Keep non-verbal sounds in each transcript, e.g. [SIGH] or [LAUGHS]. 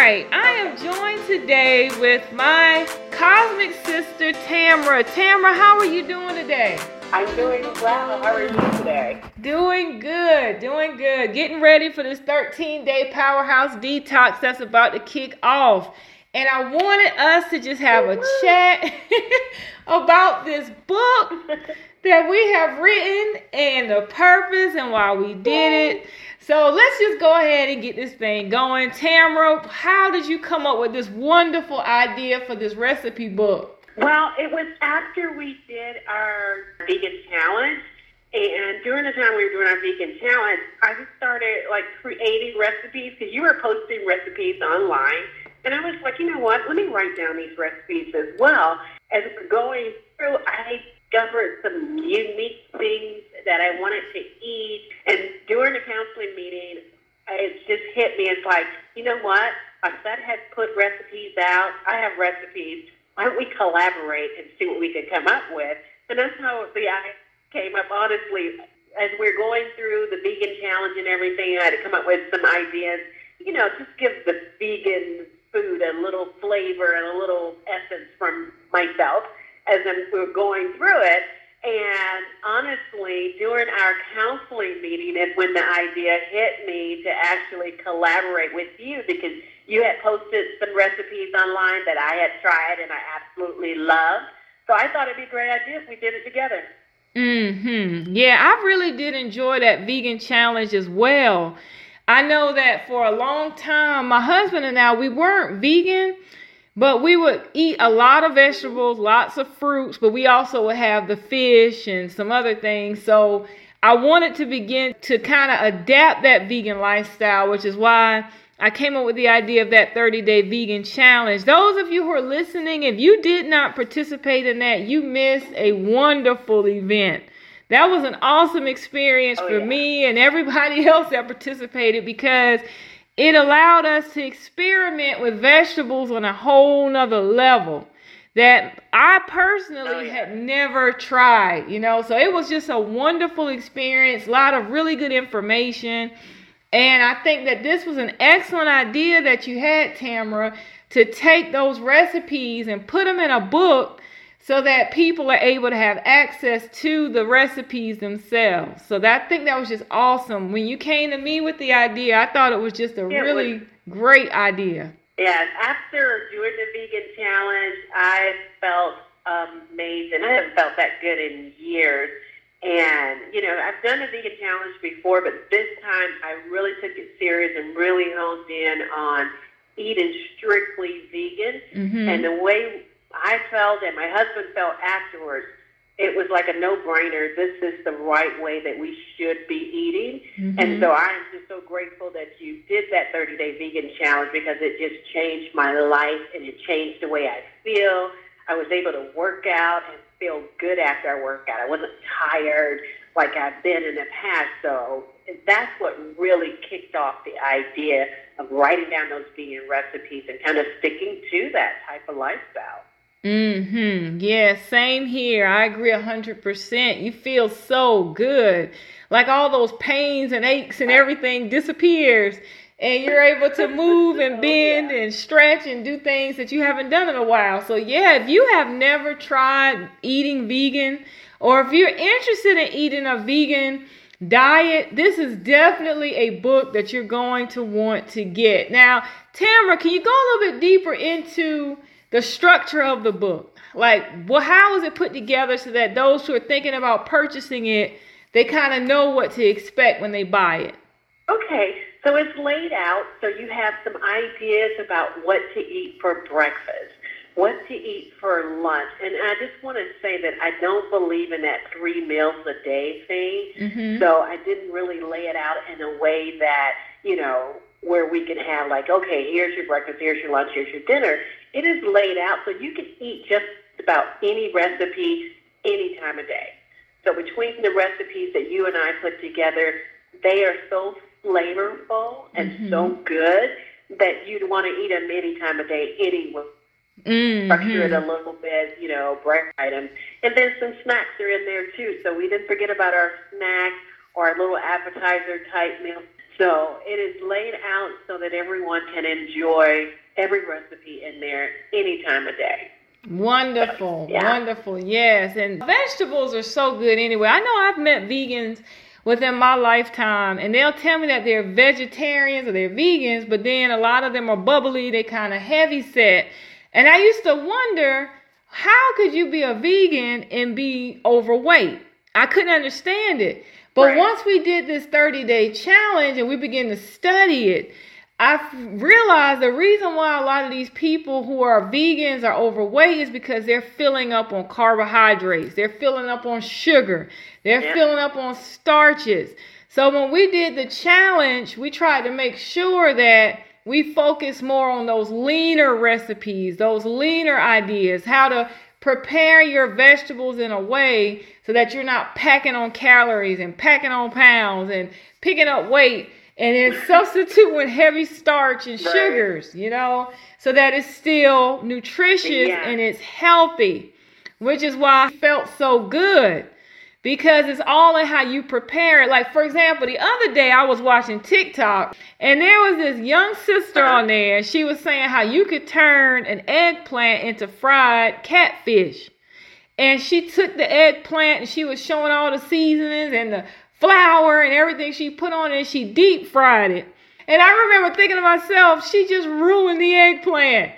right, I am joined today with my cosmic sister Tamra. Tamra, how are you doing today? I'm doing well. How are you today? Doing good, doing good. Getting ready for this 13 day powerhouse detox that's about to kick off. And I wanted us to just have a chat [LAUGHS] about this book [LAUGHS] that we have written and the purpose and why we did it. So let's just go ahead and get this thing going. Tamra, how did you come up with this wonderful idea for this recipe book? Well, it was after we did our vegan challenge. And during the time we were doing our vegan challenge, I just started like creating recipes because you were posting recipes online. And I was like, you know what? Let me write down these recipes as well. As we're going through, I discovered some unique things that I wanted to eat. And during the counseling meeting, it just hit me. It's like, you know what? Arset has put recipes out. I have recipes. Why don't we collaborate and see what we can come up with? And that's how the idea came up. Honestly, as we're going through the vegan challenge and everything, I had to come up with some ideas. You know, just give the vegan food a little flavor and a little essence from myself as we were going through it. And honestly, during our counseling meeting is when the idea hit me to actually collaborate with you because you had posted some recipes online that I had tried and I absolutely loved. So I thought it'd be a great idea if we did it together. Hmm. Yeah, I really did enjoy that vegan challenge as well. I know that for a long time, my husband and I we weren't vegan, but we would eat a lot of vegetables, lots of fruits, but we also would have the fish and some other things. So I wanted to begin to kind of adapt that vegan lifestyle, which is why I came up with the idea of that 30 day vegan challenge. Those of you who are listening, if you did not participate in that, you missed a wonderful event. That was an awesome experience oh, for yeah. me and everybody [LAUGHS] else that participated because it allowed us to experiment with vegetables on a whole nother level that I personally oh, yeah. had never tried, you know. So it was just a wonderful experience, a lot of really good information. And I think that this was an excellent idea that you had, Tamara, to take those recipes and put them in a book so that people are able to have access to the recipes themselves. So that I think that was just awesome. When you came to me with the idea, I thought it was just a it really was, great idea. Yes, after doing the vegan challenge, I felt amazing. I haven't felt that good in years. And, you know, I've done a vegan challenge before, but this time I really took it serious and really honed in on eating strictly vegan. Mm-hmm. And the way I felt and my husband felt afterwards, it was like a no-brainer. This is the right way that we should be eating. Mm-hmm. And so I'm just so grateful that you did that 30-day vegan challenge because it just changed my life and it changed the way I feel. I was able to work out and feel good after I work out. I wasn't tired like I've been in the past. So that's what really kicked off the idea of writing down those vegan recipes and kind of sticking to that type of lifestyle. Mm-hmm. Yeah, same here. I agree a hundred percent. You feel so good. Like all those pains and aches and everything disappears. And you're able to [LAUGHS] move and bend and stretch and do things that you haven't done in a while. So yeah, if you have never tried eating vegan, or if you're interested in eating a vegan diet, this is definitely a book that you're going to want to get. Now, Tamara, can you go a little bit deeper into the structure of the book. Like, well, how is it put together so that those who are thinking about purchasing it, they kind of know what to expect when they buy it? Okay, so it's laid out so you have some ideas about what to eat for breakfast, what to eat for lunch. And I just want to say that I don't believe in that three meals a day thing. Mm-hmm. So I didn't really lay it out in a way that, you know, where we can have like, okay, here's your breakfast, here's your lunch, here's your dinner. It is laid out so you can eat just about any recipe any time of day. So between the recipes that you and I put together, they are so flavorful and mm-hmm. so good that you'd want to eat them any time of day anyway. Mm-hmm. Structure it a little bit, you know, breakfast items. And then some snacks are in there too. So we didn't forget about our snacks or our little appetizer type meal So it is laid out so that everyone can enjoy every recipe in there any time of day. Wonderful, yeah. wonderful, yes. And vegetables are so good anyway. I know I've met vegans within my lifetime, and they'll tell me that they're vegetarians or they're vegans, but then a lot of them are bubbly, they kind of heavy set. And I used to wonder, how could you be a vegan and be overweight? I couldn't understand it. But right. once we did this 30 day challenge and we began to study it, I realized the reason why a lot of these people who are vegans are overweight is because they're filling up on carbohydrates, they're filling up on sugar, they're yeah. filling up on starches. So when we did the challenge, we tried to make sure that we focus more on those leaner recipes, those leaner ideas, how to prepare your vegetables in a way so that you're not packing on calories and packing on pounds and picking up weight and then substitute with heavy starch and right. sugars, you know, so that it's still nutritious yeah. and it's healthy, which is why I felt so good because it's all in how you prepare it. Like, for example, the other day I was watching TikTok and there was this young sister uh-huh. on there and she was saying how you could turn an eggplant into fried catfish. And she took the eggplant and she was showing all the seasonings and the flour and everything she put on it and she deep fried it. And I remember thinking to myself, she just ruined the eggplant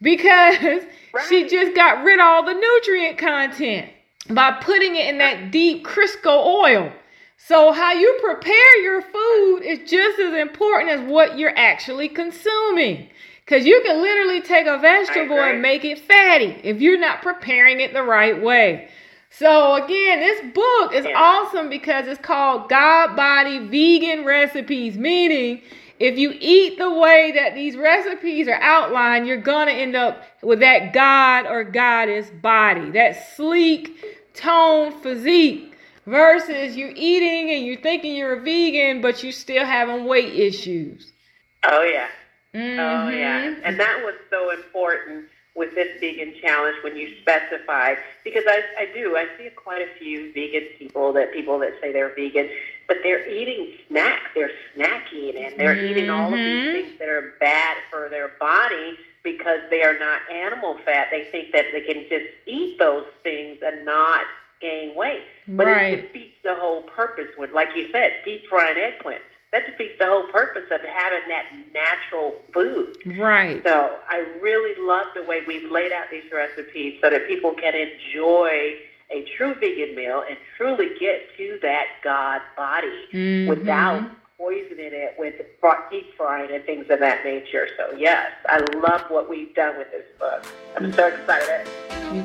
because [LAUGHS] right. she just got rid of all the nutrient content by putting it in that deep Crisco oil. So, how you prepare your food is just as important as what you're actually consuming. Because you can literally take a vegetable and make it fatty if you're not preparing it the right way. So again, this book is awesome because it's called God Body Vegan Recipes, meaning if you eat the way that these recipes are outlined, you're gonna end up with that God or goddess body, that sleek, toned physique. Versus you eating and you're thinking you're a vegan, but you're still having weight issues. Oh yeah. Mm-hmm. Oh yeah. And that was so important with this vegan challenge when you specify because I, I do I see quite a few vegan people that people that say they're vegan but they're eating snacks they're snacking and they're mm-hmm. eating all of these mm-hmm. things that are bad for their body because they are not animal fat they think that they can just eat those things and not gain weight but right. it defeats the whole purpose with like you said deep frying eggplant. That defeats the whole purpose of having that natural food. Right. So I really love the way we've laid out these recipes so that people can enjoy a true vegan meal and truly get to that God body mm-hmm. without poisoning it with deep frying and things of that nature. So yes, I love what we've done with this book. I'm so excited.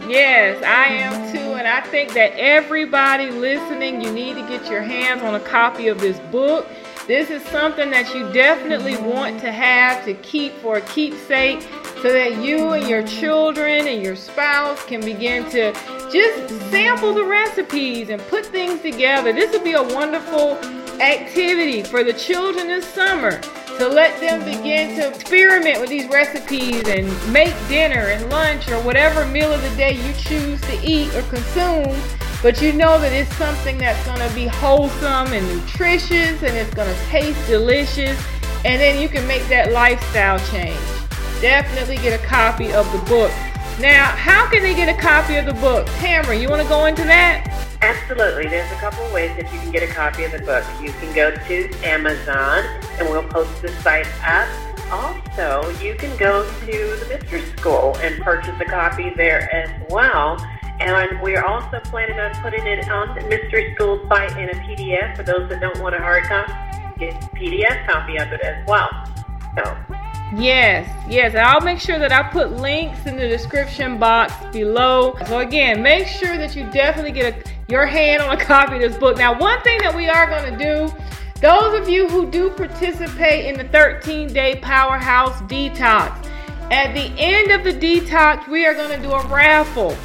Yes, I am too, and I think that everybody listening, you need to get your hands on a copy of this book. This is something that you definitely want to have to keep for a keepsake so that you and your children and your spouse can begin to just sample the recipes and put things together. This would be a wonderful activity for the children this summer to let them begin to experiment with these recipes and make dinner and lunch or whatever meal of the day you choose to eat or consume but you know that it's something that's going to be wholesome and nutritious and it's going to taste delicious. And then you can make that lifestyle change. Definitely get a copy of the book. Now, how can they get a copy of the book? Tamara, you want to go into that? Absolutely. There's a couple of ways that you can get a copy of the book. You can go to Amazon and we'll post the site up. Also, you can go to the Mystery School and purchase a copy there as well. And we're also planning on putting it on the Mystery School site in a PDF for those that don't want a hard copy. Get a PDF copy of it as well. So. Yes, yes. I'll make sure that I put links in the description box below. So again, make sure that you definitely get a, your hand on a copy of this book. Now, one thing that we are going to do, those of you who do participate in the 13-day Powerhouse Detox, at the end of the detox, we are going to do a raffle.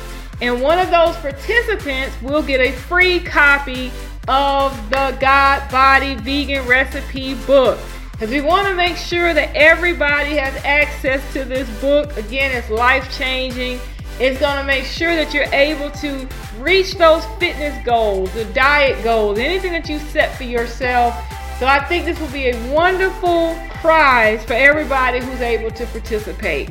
And one of those participants will get a free copy of the God Body Vegan Recipe book. Because we want to make sure that everybody has access to this book. Again, it's life changing. It's going to make sure that you're able to reach those fitness goals, the diet goals, anything that you set for yourself. So I think this will be a wonderful prize for everybody who's able to participate.